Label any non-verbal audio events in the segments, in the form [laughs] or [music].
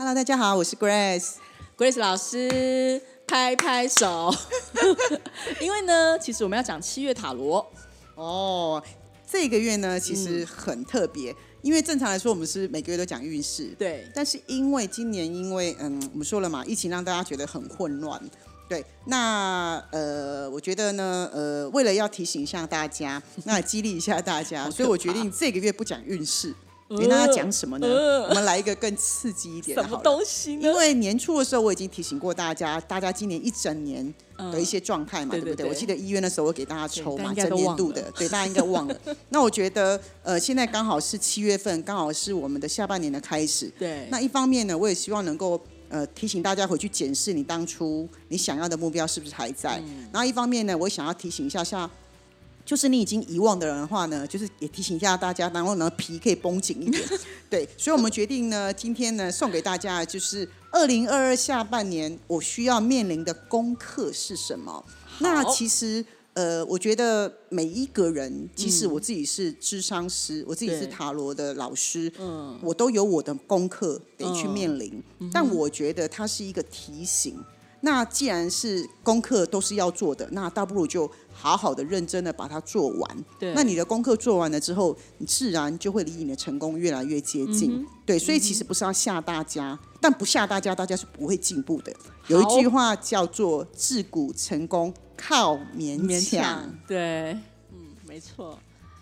Hello，大家好，我是 Grace，Grace。老师，拍拍手。[laughs] 因为呢，其实我们要讲七月塔罗，哦，这个月呢其实很特别，因为正常来说我们是每个月都讲运势，对，但是因为今年因为嗯我们说了嘛，疫情让大家觉得很混乱，对，那呃我觉得呢呃为了要提醒一下大家，[laughs] 那激励一下大家，所以我决定这个月不讲运势，给大家讲什么呢？呃我们来一个更刺激一点的什么好。东西呢因？为年初的时候我已经提醒过大家，大家今年一整年的一些状态嘛，对对不对？我记得一月的时候我给大家抽嘛，整年度的，对，大家应该忘了。那我觉得，呃，现在刚好是七月份，刚好是我们的下半年的开始。对，那一方面呢，我也希望能够呃提醒大家回去检视你当初你想要的目标是不是还在。嗯然后一方面呢，我想要提醒一下，像就是你已经遗忘的人的话呢，就是也提醒一下大家，然后呢皮可以绷紧一点。[laughs] 对，所以我们决定呢，今天呢送给大家就是二零二二下半年我需要面临的功课是什么。那其实。呃，我觉得每一个人，即使我自己是智商师，我自己是塔罗的老师，嗯，我都有我的功课得去嗯面临，但我觉得它是一个提醒。那既然是功课都是要做的，那倒不如就好好的、认真的把它做完。对，那你的功课做完了之后，你自然就会离你的成功越来越接近。对，所以其实不是要吓大家，但不吓大家，大家是不会进步的。有一句话叫做“自古成功靠勉强，对，嗯，没错，”，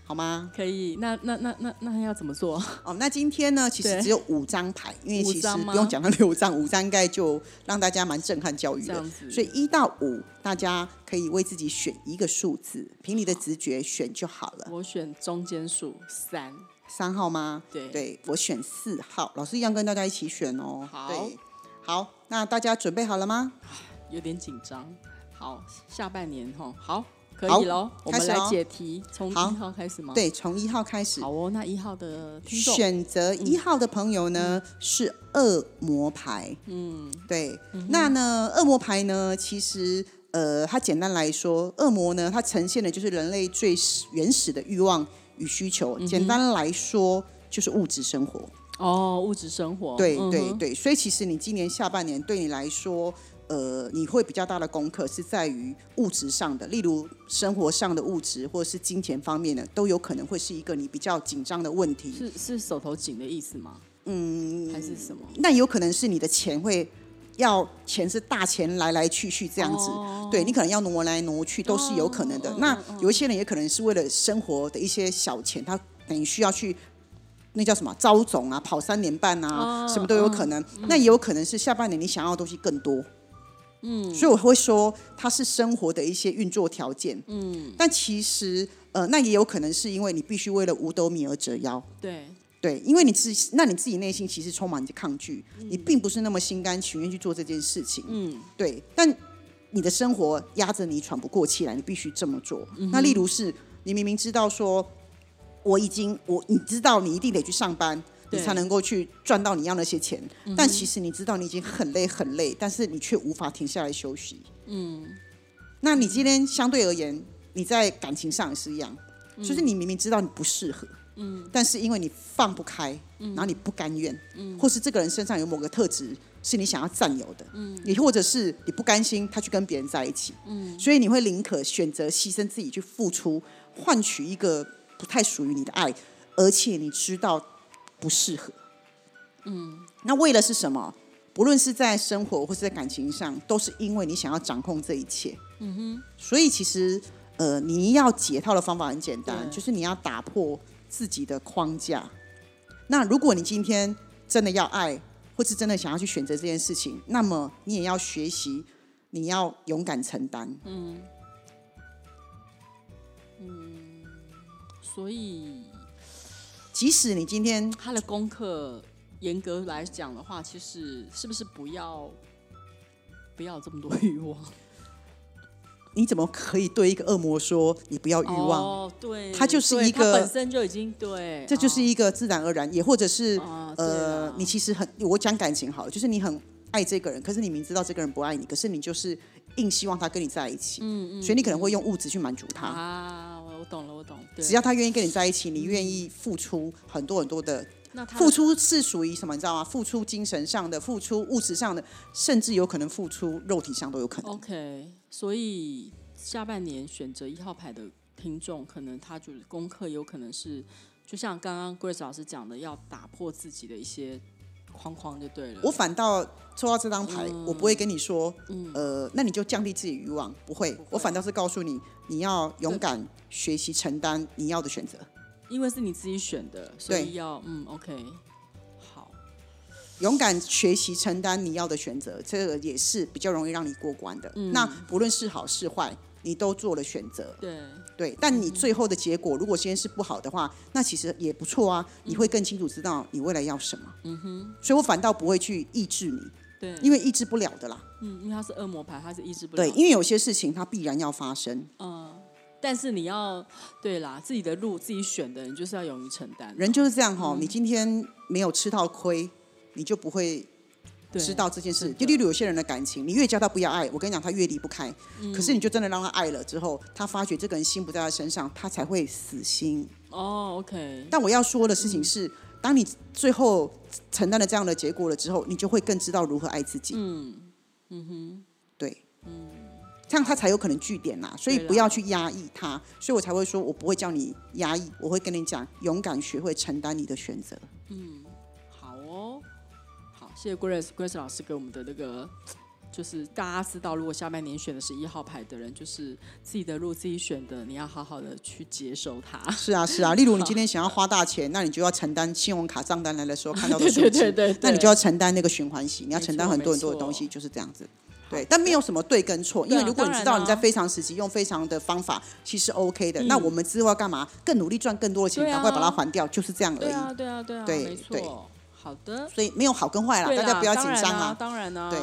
好吗？可以。那那那那那要怎么做？哦，那今天呢，[laughs] 其实只有五张牌，因为其实不用讲到六张，五张应该就让大家蛮震撼教育的所以一到五，大家可以为自己选一个数字，凭你的直觉选就好了。我选中间数三。三号吗？对对我选四号，老师一样跟大家一起选哦。好对，好，那大家准备好了吗？[sighs] 有点紧张。好，下半年哈，好，可以喽。我们来开始咯解题，从一好号开始吗？，对，从一号开始。好哦。那一号的听众，选择一号的朋友呢、是恶魔牌，嗯，对，那呢恶魔牌呢，其实呃，它简单来说，恶魔呢，它呈现的就是人类最原始的欲望与需求。嗯简单来说，就是物质生活。哦，物质生活，对对对，所以其实你今年下半年对你来说，呃，你会比较大的功课是在于物质上的，例如生活上的物质或者是金钱方面的，都有可能会是一个你比较紧张的问题。是是手头紧的意思吗？嗯，还是什么？那有可能是你的钱会要钱是大钱来来去去这样子，哦对你可能要挪来挪去都是有可能的。哦那有一些人也可能是为了生活的一些小钱，他等于需要去。那叫什么招总啊，跑三年半啊，哦什么都有可能。那也有可能是下半年你想要的东西更多。嗯，所以我会说它是生活的一些运作条件。嗯，但其实呃，那也有可能是因为你必须为了五斗米而折腰。对，对，因为你自己，那你自己内心其实充满着抗拒，你并不是那么心甘情愿去做这件事情。嗯，对，但你的生活压着你喘不过气来，你必须这么做。那例如是你明明知道说，我已经我你知道你一定得去上班。你才能够去赚到你要那些钱，但其实你知道你已经很累很累，但是你却无法停下来休息。嗯，那你今天相对而言，你在感情上也是一样，就是你明明知道你不适合，嗯，但是因为你放不开，然后你不甘愿，嗯，或是这个人身上有某个特质是你想要占有的，嗯，也或者是你不甘心他去跟别人在一起，嗯，所以你会宁可选择牺牲自己去付出，换取一个不太属于你的爱，而且你知道不适合，嗯，那为了是什么？不论是在生活或是在感情上，都是因为你想要掌控这一切。嗯哼，所以其实呃，你要解套的方法很简单，就是你要打破自己的框架。那如果你今天真的要爱，或是真的想要去选择这件事情，那么你也要学习，你要勇敢承担。嗯嗯所以即使你今天他的功课严格来讲的话，其实是不是不要不要这么多欲望？你怎么可以对一个恶魔说你不要欲望？哦，对，他就是一个本身就已经对，这就是哦一个自然而然，也或者是、呃你其实很，我讲感情好了，就是你很爱这个人，可是你明知道这个人不爱你，可是你就是硬希望他跟你在一起，嗯嗯，所以你可能会用物质去满足他。啊，懂了，我懂，对只要他愿意跟你在一起，你愿意付出很多很多的那他付出是属于什么？你知道吗？付出精神上的，付出物质上的，甚至有可能付出肉体上都有可能。OK，所以下半年选择一号牌的听众，可能他就是功课有可能是，就像刚刚 Grace 老师讲的，要打破自己的一些框框就对了。我反倒抽到这张牌，我不会跟你说，呃，那你就降低自己欲望，不会。我反倒是告诉你，你要勇敢学习承担你要的选择，因为是你自己选的，所以对。要嗯 OK，好，勇敢学习承担你要的选择，这个也是比较容易让你过关的。那不论是好是坏，你都做了选择，对，对。但你最后的结果，如果先是不好的话，那其实也不错啊，你会更清楚知道你未来要什么。嗯哼。所以我反倒不会去抑制你，对，因为抑制不了的啦。嗯，因为他是恶魔牌，他是抑制不了对，因为有些事情它必然要发生。嗯但是你要对啦，自己的路自己选的，你就是要勇于承担。人就是这样哈、你今天没有吃到亏，你就不会对知道这件事。就例如有些人的感情，你越叫他不要爱，我跟你讲，他越离不开。嗯可是你就真的让他爱了之后，他发觉这个人心不在他身上，他才会死心。哦，OK，但我要说的事嗯情是，当你最后承担了这样的结果了之后，你就会更知道如何爱自己。嗯嗯哼，对，这样他才有可能据点呐、所以不要去压抑他。所以我才会说，我不会叫你压抑，我会跟你讲，勇敢学会承担你的选择。好哦，好，谢谢 Grace Grace 老师给我们的那个，就是大家知道，如果下半年选的是一号牌的人，就是自己的路自己选的，你要好好的去接受它。是啊，是啊。[laughs] 例如你今天想要花大钱，那你就要承担信用卡账单来的时候看到的 [laughs] 对数字，对对对那你就要承担那个循环息，你要承担很多很多的东西，就是这样子。对，但没有什么对跟错，因为如果你知道你在非常时期用非常的方法，其实 OK 的。那我们之后要干嘛？更努力赚更多的钱，赶快把它还掉，就是这样而已。对啊，对啊，对啊，对没对错。好的，所以没有好跟坏啦，大家不要紧张啊。当然呢、对，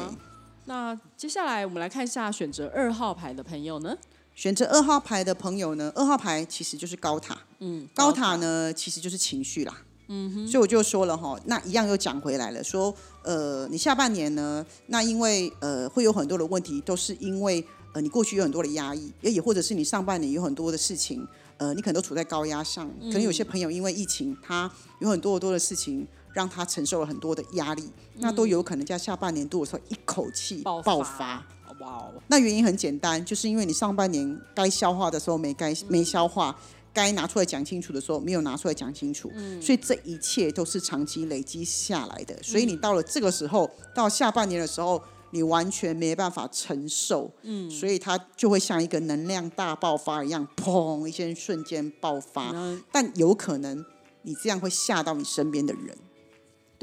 那接下来我们来看一下选择二号牌的朋友呢，选择二号牌的朋友呢，二号牌其实就是高塔，嗯，高塔呢其实就是情绪啦。嗯哼，所以我就说了哈，那一样又讲回来了，说呃，你下半年呢，那因为呃会有很多的问题，都是因为呃你过去有很多的压抑，也也或者是你上半年有很多的事情，呃，你可能都处在高压上，可能有些朋友因为疫情，他有很多很多的事情让他承受了很多的压力，那都有可能在下半年度的时候一口气爆爆发。发。哇哦，那原因很简单，就是因为你上半年该消化的时候没该没消化，该拿出来讲清楚的时候没有拿出来讲清楚，所以这一切都是长期累积下来的。所以你到了这个时候，到下半年的时候，你完全没办法承受，嗯，所以它就会像一个能量大爆发一样，砰一些瞬间爆发，但有可能你这样会吓到你身边的人。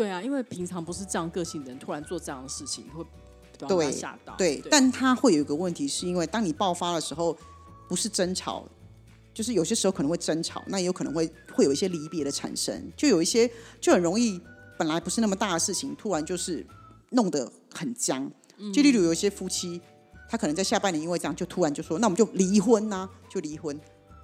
对啊，因为平常不是这样个性的人，突然做这样的事情，会把对他吓到。对，但他会有一个问题，是因为当你爆发的时候，不是争吵，就是有些时候可能会争吵，那也有可能会会有一些离别的产生，就有一些就很容易本来不是那么大的事情，突然就是弄得很僵。就例如有一些夫妻，他可能在下半年因为这样，就突然就说，那我们就离婚呐、就离婚，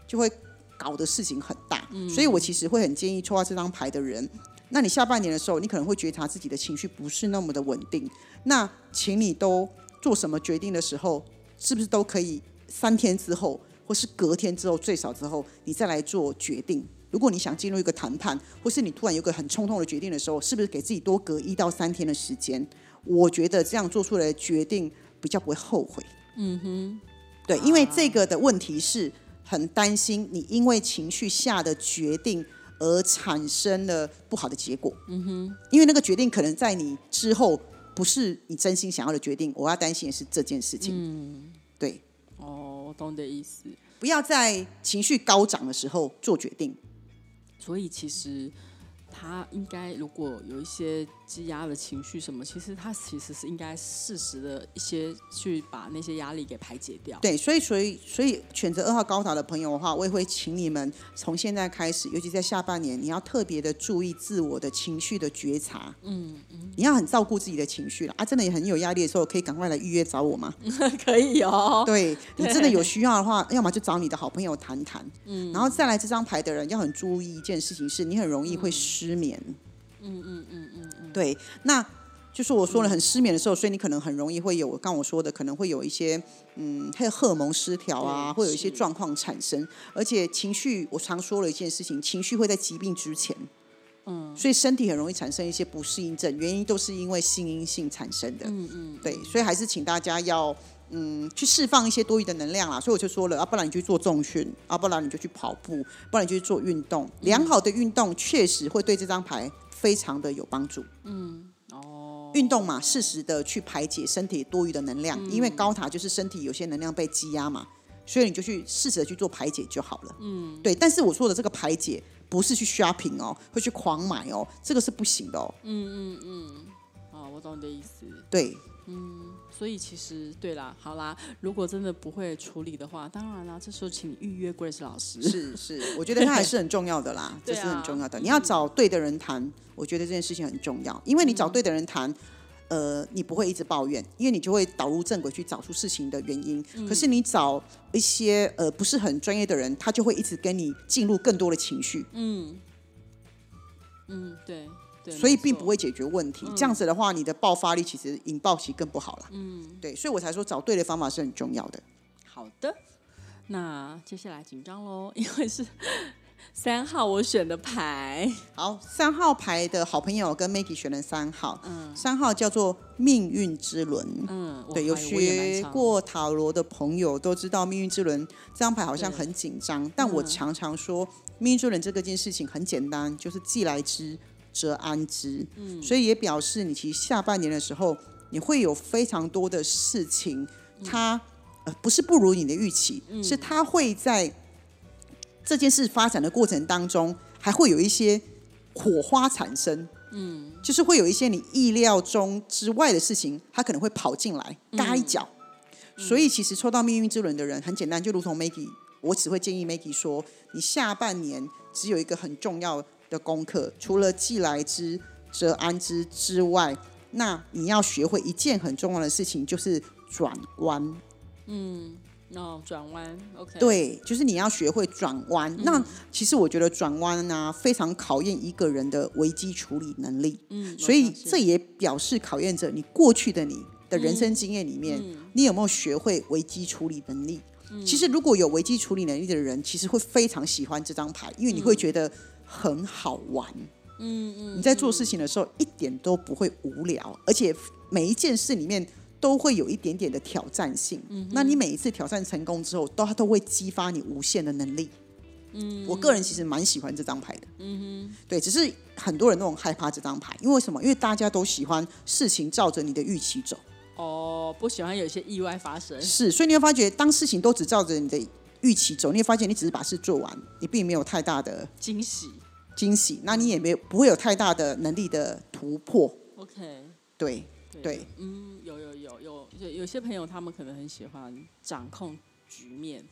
就会搞的事情很大。所以我其实会很建议抽到这张牌的人。那你下半年的时候，你可能会觉察自己的情绪不是那么的稳定，那请你都做什么决定的时候，是不是都可以三天之后，或是隔天之后，最少之后，你再来做决定？如果你想进入一个谈判，或是你突然有个很冲动的决定的时候，是不是给自己多隔一到三天的时间？我觉得这样做出来的决定比较不会后悔。嗯哼，对，因为这个的问题是很担心你因为情绪下的决定而产生了不好的结果。嗯哼，因为那个决定可能在你之后不是你真心想要的决定，我要担心的是这件事情。嗯，对，哦，我懂你的意思。不要在情绪高涨的时候做决定。所以其实他应该如果有一些积压的情绪什么，其实他其实是应该适时的一些去把那些压力给排解掉。对，所以所以所以选择二号高塔的朋友的话，我也会请你们从现在开始，尤其在下半年，你要特别的注意自我的情绪的觉察。嗯嗯，你要很照顾自己的情绪了啊！真的也很有压力的时候，可以赶快来预约找我吗？[laughs] 可以哦。对你真的有需要的话，要么就找你的好朋友谈谈。嗯，然后再来这张牌的人要很注意一件事情，是你很容易会失眠。嗯嗯嗯嗯嗯，对，那就是我说了很失眠的时候，所以你可能很容易会有，刚我说的可能会有一些嗯，还有荷尔蒙失调啊，会有一些状况产生，而且情绪，我常说了一件事情，情绪会在疾病之前。嗯，所以身体很容易产生一些不适应症，原因都是因为心因性产生的。嗯嗯，对，所以还是请大家要嗯去释放一些多余的能量啦。所以我就说了，啊，不然你去做重训，啊，不然你就去跑步，不然你就去做运动。良好的运动确实会对这张牌非常的有帮助。嗯，哦，运动嘛，适时的去排解身体多余的能量，因为高塔就是身体有些能量被积压嘛，所以你就去适时的去做排解就好了。嗯，对。但是我说的这个排解。不是去 shopping 哦，会去狂买哦，这个是不行的哦。嗯嗯嗯，哦，我懂你的意思。对，嗯，所以其实对啦，好啦，如果真的不会处理的话，当然啦，这时候请你预约 Grace 老师。是是，我觉得他还是很重要的啦，[laughs] 这是很重要的。你要找对的人谈，我觉得这件事情很重要，因为你找对的人谈。呃，你不会一直抱怨，因为你就会导入正轨去找出事情的原因。可是你找一些呃不是很专业的人，他就会一直跟你进入更多的情绪。嗯嗯，对对，所以并不会解决问题。这样子的话，你的爆发力其实引爆期更不好了。嗯，对，所以我才说找对的方法是很重要的。好的，那接下来紧张喽，[laughs] 因为是。三号我选的牌，好，三号牌的好朋友跟 Maggie 选了三号，嗯，三号叫做命运之轮，嗯，对，有学过塔罗的朋友都知道命运之轮这张牌好像很紧张，但我常常说命运之轮这个件事情很简单，就是既来之则安之，嗯，所以也表示你其实下半年的时候你会有非常多的事情，它呃不是不如你的预期，是它会在。这件事发展的过程当中，还会有一些火花产生，嗯，就是会有一些你意料中之外的事情，它可能会跑进来搭一脚。所以其实抽到命运之轮的人很简单，就如同 Maggie，我只会建议 Maggie 说，你下半年只有一个很重要的功课，除了既来之则安之之外，那你要学会一件很重要的事情，就是转弯，嗯。哦，转弯，OK，对，就是你要学会转弯。那其实我觉得转弯呢，非常考验一个人的危机处理能力。嗯，所以这也表示考验着你过去的你的人生经验里面，你有没有学会危机处理能力？其实如果有危机处理能力的人，其实会非常喜欢这张牌，因为你会觉得很好玩。嗯嗯，你在做事情的时候一点都不会无聊，而且每一件事里面。都会有一点点的挑战性，嗯那你每一次挑战成功之后，都它都会激发你无限的能力。嗯，我个人其实蛮喜欢这张牌的。嗯哼，对，只是很多人都很害怕这张牌，因为什么？因为大家都喜欢事情照着你的预期走。哦，不喜欢有一些意外发生。是，所以你会发觉，当事情都只照着你的预期走，你会发现你只是把事做完，你并没有太大的惊喜。惊喜，那你也没有不会有太大的能力的突破。OK，对对，嗯，有有。有有有些朋友，他们可能很喜欢掌控局面，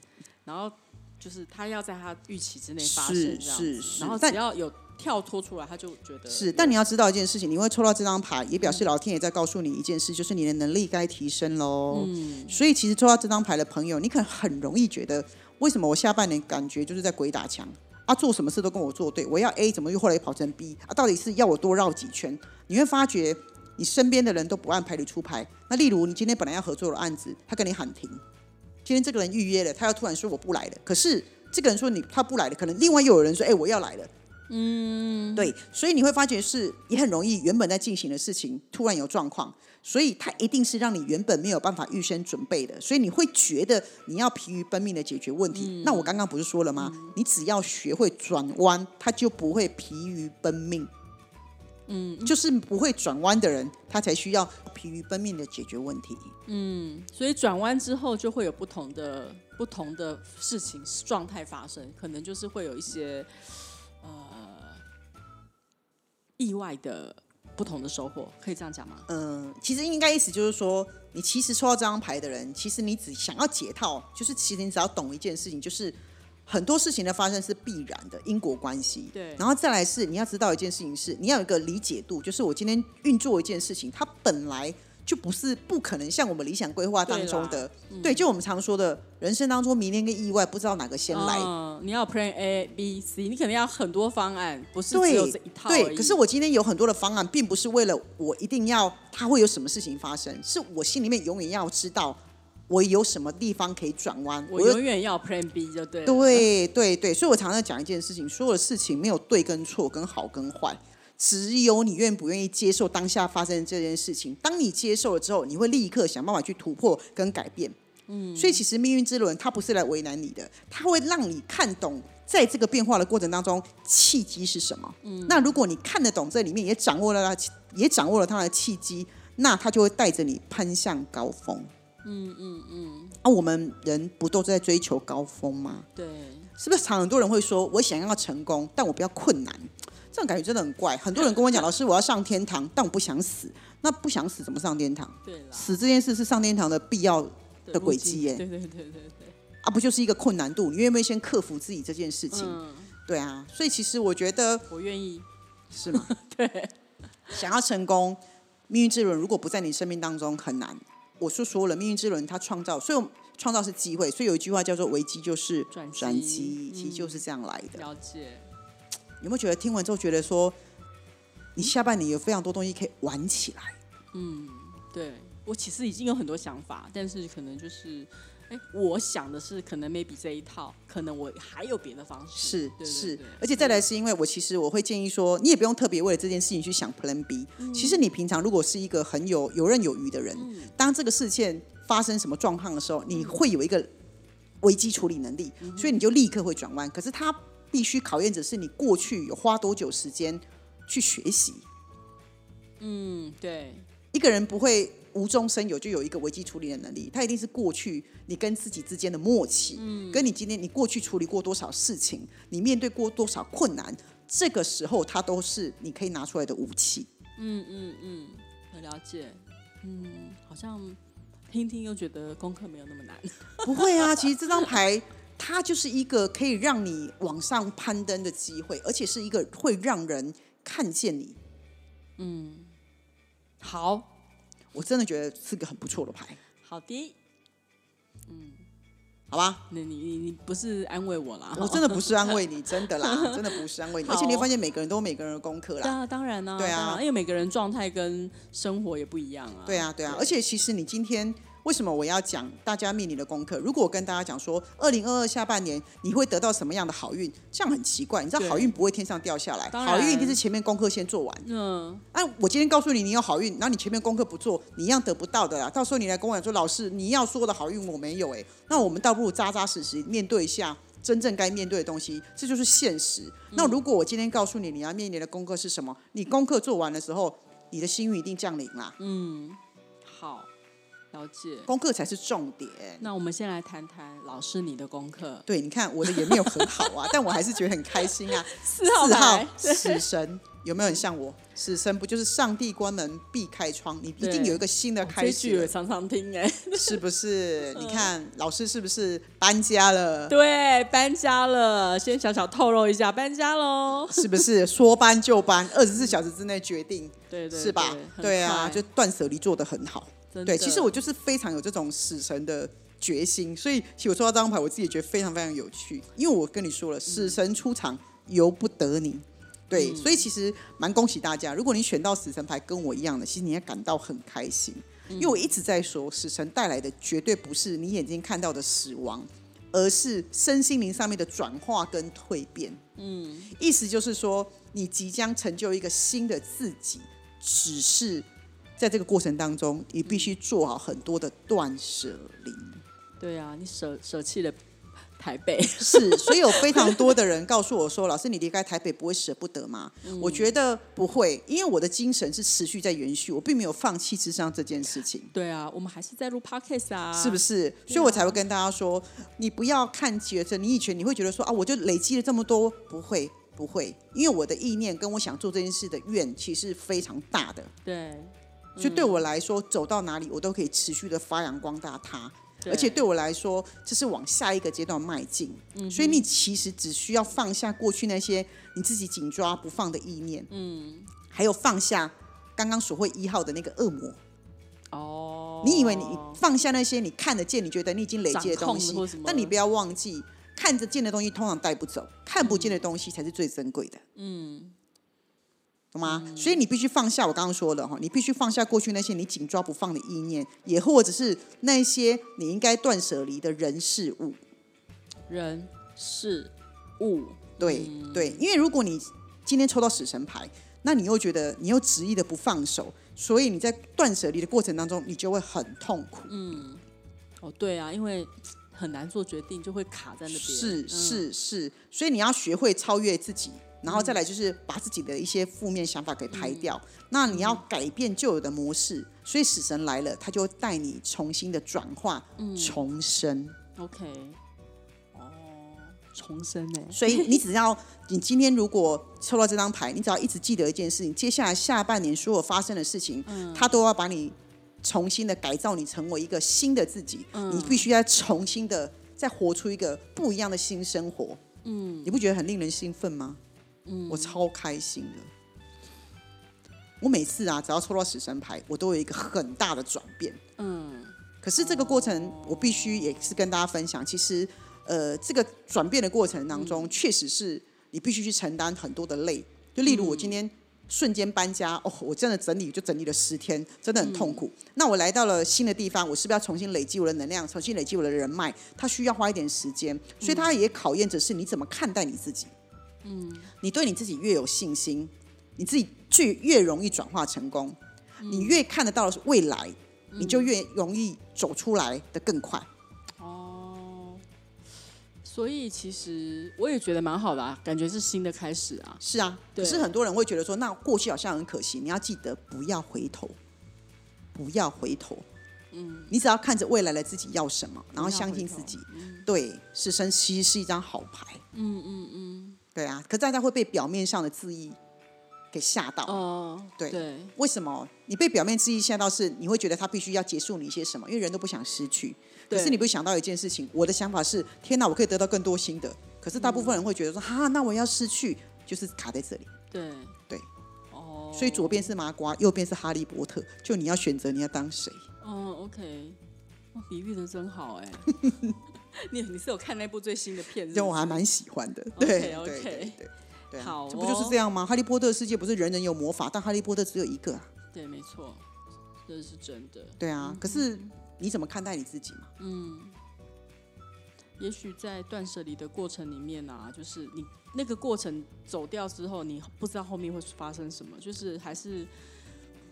然后就是他要在他预期之内发生这样子，然后只要有跳脱出来，他就觉得是。但你要知道一件事情，你会抽到这张牌，也表示老天爷在告诉你一件事，就是你的能力该提升喽。嗯。所以其实抽到这张牌的朋友，你可能很容易觉得，为什么我下半年感觉就是在鬼打墙啊？做什么事都跟我作对，我要 A，怎么又后来跑成 B 啊？到底是要我多绕几圈？你会发觉。你身边的人都不按牌理出牌，那例如你今天本来要合作的案子，他跟你喊停，今天这个人预约了，他要突然说我不来了，可是这个人说你他不来了，可能另外又有人说哎我要来了，嗯，对，所以你会发觉是也很容易，原本在进行的事情突然有状况，所以它一定是让你原本没有办法预先准备的，所以你会觉得你要疲于奔命的解决问题。那我刚刚不是说了吗？你只要学会转弯，他就不会疲于奔命。嗯，就是不会转弯的人，他才需要疲于奔命的解决问题。嗯，所以转弯之后就会有不同的不同的事情状态发生，可能就是会有一些呃意外的不同的收获，可以这样讲吗？嗯，其实应该意思就是说，你其实抽到这张牌的人，其实你只想要解套，就是其实你只要懂一件事情，就是很多事情的发生是必然的因果关系。对然后再来是你要知道一件事情是，你要有一个理解度，就是我今天运作一件事情，它本来就不是不可能像我们理想规划当中的，对，就我们常说的人生当中迷恋跟意外，不知道哪个先来。嗯，你要 Plan A、B、C，你肯定要很多方案，不是只有这一套。对，可是我今天有很多的方案，并不是为了我一定要它会有什么事情发生，是我心里面永远要知道我有什么地方可以转弯。我永远要 Plan B 就对了。对对对，所以我常常讲一件事情，所有的事情没有对跟错，跟好跟坏，只有你愿不愿意接受当下发生的这件事情。当你接受了之后，你会立刻想办法去突破跟改变。嗯，所以其实命运之轮它不是来为难你的，它会让你看懂。在这个变化的过程当中，契机是什么？嗯，那如果你看得懂这里面，也掌握了它，也掌握了它的契机，那它就会带着你攀向高峰。嗯嗯嗯。啊，我们人不都在追求高峰吗？对是不是常很多人会说，我想要成功，但我不要困难，这种感觉真的很怪。很多人跟我讲，[laughs] 老师我要上天堂，但我不想死。那不想死怎么上天堂？对啦，死这件事是上天堂的必要的轨迹耶，径对对对对对。啊，不就是一个困难度？你愿不愿意先克服自己这件事情？嗯，对啊，所以其实我觉得我愿意。是吗？[laughs] 对，想要成功，命运之轮如果不在你生命当中很难。我说说了，命运之轮它创造，所以创造是机会，所以有一句话叫做“危机就是转机转机”，其实嗯就是这样来的。了解。有没有觉得听完之后觉得说，你下半年有非常多东西可以玩起来？嗯对我其实已经有很多想法，但是可能就是，哎，我想的是可能 maybe 这一套，可能我还有别的方式。是是，而且再来是因为我其实我会建议说，你也不用特别为了这件事情去想 Plan B。其嗯实你平常如果是一个很有游刃有余的人，当这个事件发生什么状况的时候，你嗯会有一个危机处理能力，所以你就立刻会转弯。可是它必须考验的是你过去有花多久时间去学习。嗯，对，一个人不会无中生有就有一个危机处理的能力，他一定是过去你跟自己之间的默契，嗯跟你今天你过去处理过多少事情，你面对过多少困难，这个时候它都是你可以拿出来的武器。嗯嗯嗯，很了解。嗯，好像听听又觉得功课没有那么难。不会啊，其实这张牌它就是一个可以让你往上攀登的机会，而且是一个会让人看见你。嗯好，我真的觉得是个很不错的牌，好的，嗯好吧？那你你你不是安慰我啦？我真的不是安慰你，真的啦，[laughs] 真的不是安慰你。而且你会发现每个人都有每个人的功课啦。当当然呢、对啊因为每个人状态跟生活也不一样啊。对啊，对啊，而且其实你今天为什么我要讲大家面临的功课？如果我跟大家讲说，二零二二下半年你会得到什么样的好运，这样很奇怪。你知道好运不会天上掉下来，好运一定是前面功课先做完。嗯，啊，我今天告诉你你有好运，然后你前面功课不做，你一样得不到的啦。到时候你来跟我讲说，老师你要说的好运我没有哎、那我们倒不如扎扎实实面对一下。真正该面对的东西，这就是现实。那如果我今天告诉你你要面临的功课是什么，你功课做完的时候，你的幸运一定降临啦。嗯好，了解。功课才是重点。那我们先来谈谈老师你的功课。对，你看我的也没有很好啊，[laughs] 但我还是觉得很开心啊。四号四号牌，死神有没有很像我？死神不就是上帝关门必开窗？你一定有一个新的开这句始常常听哎、是不是？[laughs] 你看老师是不是搬家了？对，搬家了，先小小透露一下，搬家喽。是不是说搬就搬？二十四小时之内决定，对对是吧？对啊，就断舍离做的很好。对，其实我就是非常有这种死神的决心，所以其实我抽到这张牌，我自己也觉得非常非常有趣，因为我跟你说了，死神出场由不得你。对，所以其实蛮恭喜大家，如果你选到死神牌跟我一样的，其实你也感到很开心，因为我一直在说，死神带来的绝对不是你眼睛看到的死亡，而是身心灵上面的转化跟蜕变。嗯，意思就是说，你即将成就一个新的自己，只是在这个过程当中，你必须做好很多的断舍离。对啊，你舍舍弃了台北，是，所以有非常多的人告诉我说：“老师，你离开台北不会舍不得吗？”我觉得不会，因为我的精神是持续在延续，我并没有放弃智商这件事情。对啊，我们还是在录 podcast 啊，是不是？所以我才会跟大家说，你不要看觉着你以前你会觉得说啊，我就累积了这么多，不会，不会，因为我的意念跟我想做这件事的愿，其实是非常大的。对，所以对我来说，走到哪里我都可以持续的发扬光大它。而且对我来说，这是往下一个阶段迈进。所以你其实只需要放下过去那些你自己紧抓不放的意念，嗯，还有放下刚刚所会一号的那个恶魔。哦，你以为你放下那些你看得见、你觉得你已经累积的东西，但你不要忘记，看得见的东西通常带不走，看不见的东西才是最珍贵的。嗯。懂吗？所以你必须放下我刚刚说的哈，你必须放下过去那些你紧抓不放的意念，也或者是那些你应该断舍离的人事物。人事物，对对，因为如果你今天抽到死神牌，那你又觉得你又执意的不放手，所以你在断舍离的过程当中，你就会很痛苦。嗯，哦，对啊，因为很难做决定，就会卡在那边。是是是，所以你要学会超越自己。然后再来就是把自己的一些负面想法给排掉。那你要改变旧有的模式，所以死神来了，他就带你重新的转化、重生。OK，哦，重生哎。所以你只要你今天如果抽到这张牌，你只要一直记得一件事情：接下来下半年所有发生的事情，他都要把你重新的改造，你成为一个新的自己。你必须要重新的再活出一个不一样的新生活。嗯，你不觉得很令人兴奋吗？我超开心的。我每次啊，只要抽到死神牌，我都有一个很大的转变。嗯，可是这个过程，我必须也是跟大家分享。其实，呃，这个转变的过程当中，确实是你必须去承担很多的累。就例如我今天瞬间搬家，哦，我真的整理就整理了十天，真的很痛苦。那我来到了新的地方，我是不是要重新累积我的能量，重新累积我的人脉？它需要花一点时间，所以它也考验着是你怎么看待你自己。嗯，你对你自己越有信心，你自己去越容易转化成功。你越看得到的是未来，你就越容易走出来的更快。哦，所以其实我也觉得蛮好的啊，感觉是新的开始啊。是啊，可是很多人会觉得说，那过去好像很可惜。你要记得不要回头，不要回头。嗯，你只要看着未来的自己要什么，然后相信自己。对，是生其实是一张好牌。嗯嗯嗯。对啊，可大家会被表面上的字意给吓到。哦，对，为什么你被表面字意吓到？是你会觉得他必须要结束你一些什么？因为人都不想失去。可是你不会想到一件事情，我的想法是：天哪，我可以得到更多新的。可是大部分人会觉得说：哈，那我要失去，就是卡在这里。对对，哦，所以左边是麻瓜，右边是哈利波特，就你要选择你要当谁。哦，OK，比喻的真好哎。[laughs] [laughs] 你你是有看那部最新的片子？就我还蛮喜欢的。对，OK，对对，好，这不就是这样吗？哈利波特世界不是人人有魔法，但哈利波特只有一个啊。对，没错，这是真的。对啊，可是你怎么看待你自己嘛？嗯，也许在断舍离的过程里面啊，就是你那个过程走掉之后，你不知道后面会发生什么，就是还是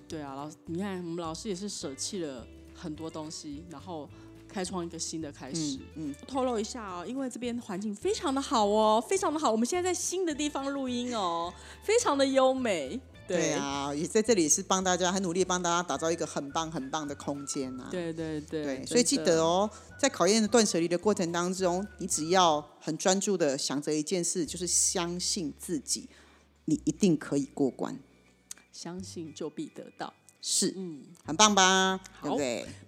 对啊，老你看我们老师也是舍弃了很多东西，然后。开创一个新的开始。嗯，透露一下哦，因为这边环境非常的好哦，非常的好。我们现在在新的地方录音哦，非常的优美。对啊，也在这里是帮大家很努力帮大家打造一个很棒很棒的空间啊。对对对。对，所以记得哦，在考验的断舍离的过程当中，你只要很专注的想着一件事，就是相信自己，你一定可以过关。相信就必得到。是，嗯，很棒吧？好，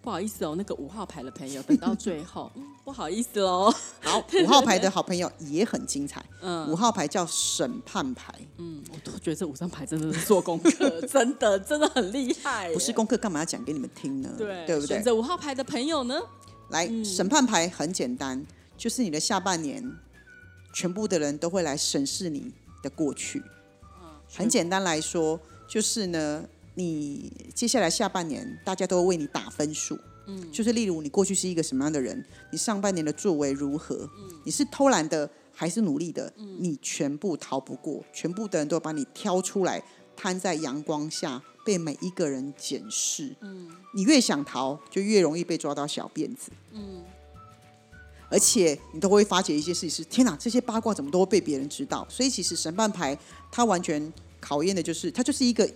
不好意思哦，那个五号牌的朋友等到最后，[laughs] 不好意思喽。好，五号牌的好朋友也很精彩。嗯，五号牌叫审判牌。嗯，我都觉得这五张牌真的是做功课，[laughs] 真的真的很厉害。不是功课，干嘛要讲给你们听呢？对，对不对？选择五号牌的朋友呢，来，审判牌很简单，就是你的下半年，全部的人都会来审视你的过去。嗯，很简单来说，就是呢。你接下来下半年，大家都会为你打分数。嗯，就是例如你过去是一个什么样的人，你上半年的作为如何？嗯，你是偷懒的还是努力的？嗯，你全部逃不过，全部的人都把你挑出来，摊在阳光下，被每一个人检视。嗯，你越想逃，就越容易被抓到小辫子。嗯，而且你都会发觉一些事情是：天哪，这些八卦怎么都会被别人知道？所以其实神判牌它完全考验的就是，它就是一个。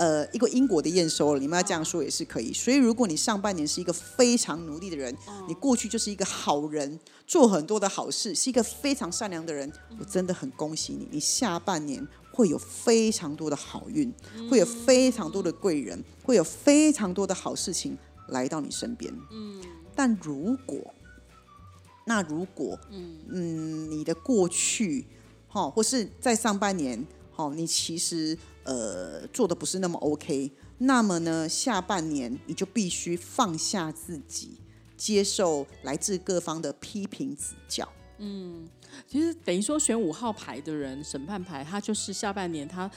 呃一个因果的验收了，你们要这样说也是可以。所以如果你上半年是一个非常努力的人，你过去就是一个好人，做很多的好事，是一个非常善良的人，我真的很恭喜你，你下半年会有非常多的好运，会有非常多的贵人，会有非常多的好事情来到你身边。嗯，但如果那如果嗯你的过去哈、或是在上半年哈、你其实呃做的不是那么 OK，那么呢下半年你就必须放下自己，接受来自各方的批评指教。嗯其实等于说选五号牌的人，审判牌，他就是下半年他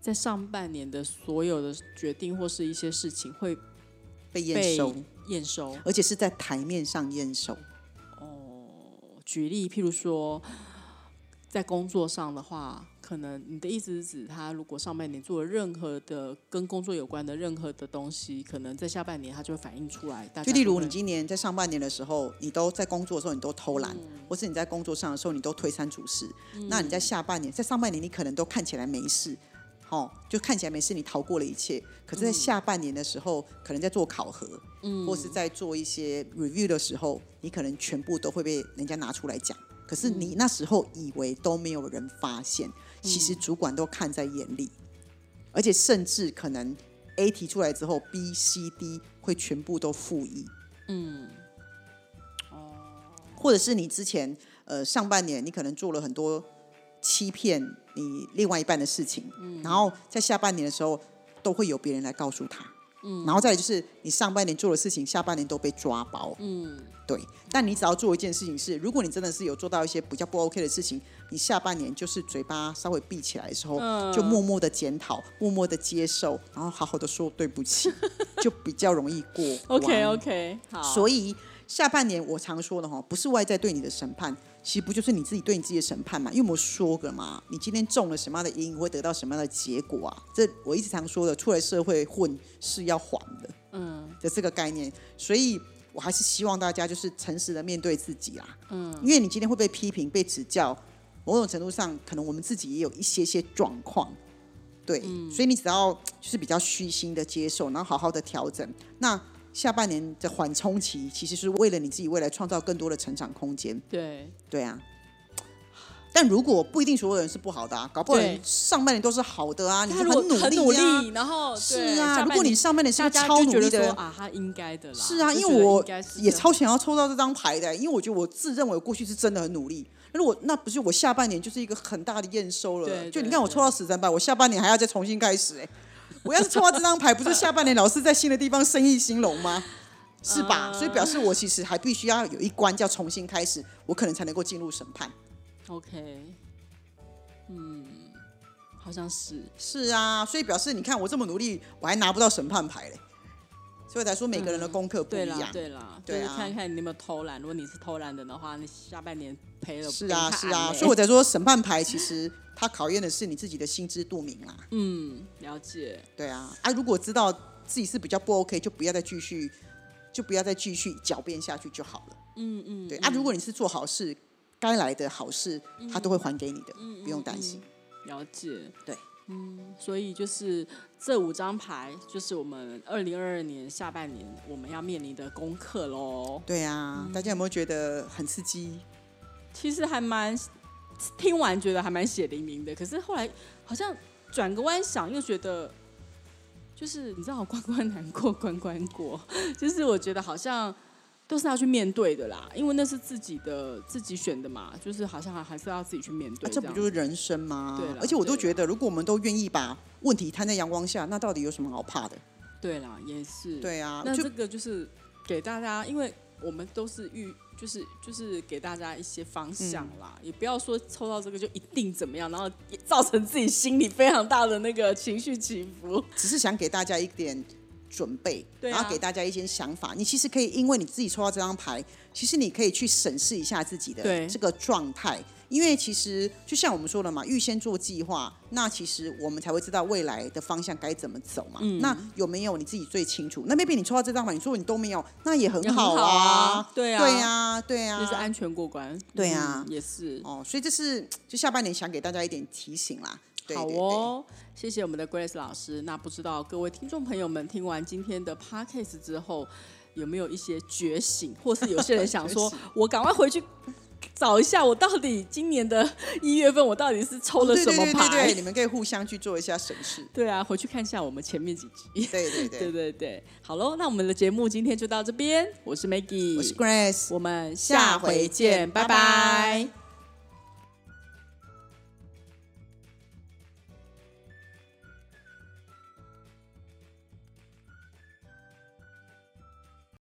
在上半年的所有的决定或是一些事情会被验收，验收。而且是在台面上验收。哦举例，譬如说，在工作上的话，可能你的意思是指他如果上半年做了任何的跟工作有关的任何的东西，可能在下半年他就会反映出来。大家都会就例如你今年在上半年的时候，你都在工作的时候你都偷懒，嗯或是你在工作上的时候你都推三阻四，那你在下半年，在上半年你可能都看起来没事，哦，就看起来没事，你逃过了一切。可是，在下半年的时候，可能在做考核，嗯，或是在做一些 review 的时候，你可能全部都会被人家拿出来讲。可是你那时候以为都没有人发现，其实主管都看在眼里，而且甚至可能 A 提出来之后，B、C、D 会全部都复议。或者是你之前呃上半年你可能做了很多欺骗你另外一半的事情，嗯。然后在下半年的时候都会有别人来告诉他，然后再来就是你上半年做的事情，下半年都被抓包，嗯，对。但你只要做一件事情是，如果你真的是有做到一些比较不 OK 的事情，你下半年就是嘴巴稍微闭起来的时候，就默默的检讨，默默的接受，然后好好的说对不起，[laughs] 就比较容易过。OK OK 好，所以下半年我常说的哈，不是外在对你的审判，其实不就是你自己对你自己的审判嘛？因为我们说过嘛，你今天中了什么样的因，会得到什么样的结果啊？这我一直常说的，出来社会混是要还的，嗯，的这个概念。所以我还是希望大家就是诚实的面对自己啦，嗯，因为你今天会被批评、被指教，某种程度上，可能我们自己也有一些些状况。对，所以你只要就是比较虚心的接受，然后好好的调整。那下半年的缓冲期，其实是为了你自己未来创造更多的成长空间。对。对啊，但如果不一定所有人是不好的啊，搞不好人上半年都是好的啊，你很努力，然后是啊，如果你上半年是大个超努力的啊，他应该的啦。是啊，因为我也超想要抽到这张牌的，因为我觉得我自认为我过去是真的很努力。那如果那不是我下半年就是一个很大的验收了，就你看我抽到死神牌，我下半年还要再重新开始哎、我要是抽到这张牌，不是下半年老是在新的地方生意兴隆吗？[laughs] 是吧？所以表示我其实还必须要有一关叫重新开始，我可能才能够进入审判。OK，嗯，好像是是啊，所以表示你看我这么努力，我还拿不到审判牌嘞，所以才说每个人的功课不一样。对啦，对啊就是看看你有没有偷懒。如果你是偷懒的的话，你下半年赔了是啊，是啊，所以我才说审判牌其实它考验的是你自己的心知肚明啦。嗯了解，对啊，啊，如果知道自己是比较不 OK，就不要再继续，就不要再继续狡辩下去就好了。嗯嗯，对啊，如果你是做好事，该来的好事他都会还给你的，不用担心。了解，对，所以就是这五张牌，就是我们二零二二年下半年我们要面临的功课喽。对啊，大家有没有觉得很刺激？其实还蛮听完觉得还蛮血淋淋的，可是后来好像转个弯想，又觉得就是你知道，[laughs] 关关难过关关过，就是我觉得好像都是要去面对的啦，因为那是自己的自己选的嘛，就是好像还还是要自己去面对啊、这不。就是人生吗对啦？而且我都觉得，如果我们都愿意把问题摊在阳光下，那到底有什么好怕的？对啦，也是。对啊，那这个就是给大家，因为我们都是遇，就是就是给大家一些方向啦，嗯也不要说抽到这个就一定怎么样，然后也造成自己心里非常大的那个情绪起伏。只是想给大家一点准备，啊然后给大家一些想法。你其实可以因为你自己抽到这张牌，其实你可以去审视一下自己的这个状态。因为其实就像我们说的嘛，预先做计划，那其实我们才会知道未来的方向该怎么走嘛。嗯那有没有你自己最清楚？那 maybe 你抽到这张牌，你说你都没有，那也很好好啊对啊对啊，对啊，就是安全过关。对啊嗯也是。哦，所以这是就下半年想给大家一点提醒啦。对好哦，谢谢我们的 Grace 老师。那不知道各位听众朋友们听完今天的 Podcast 之后，有没有一些觉醒，或是有些人想说，[laughs] 我赶快回去找一下，我到底今年的一月份我到底是抽了什么牌？对对对，你们可以互相去做一下审视。[laughs] 对啊，回去看一下我们前面几集。对对 [laughs] 对。对，对对，好喽，那我们的节目今天就到这边，我是 Maggie，我是 Grace，我们下回见，拜拜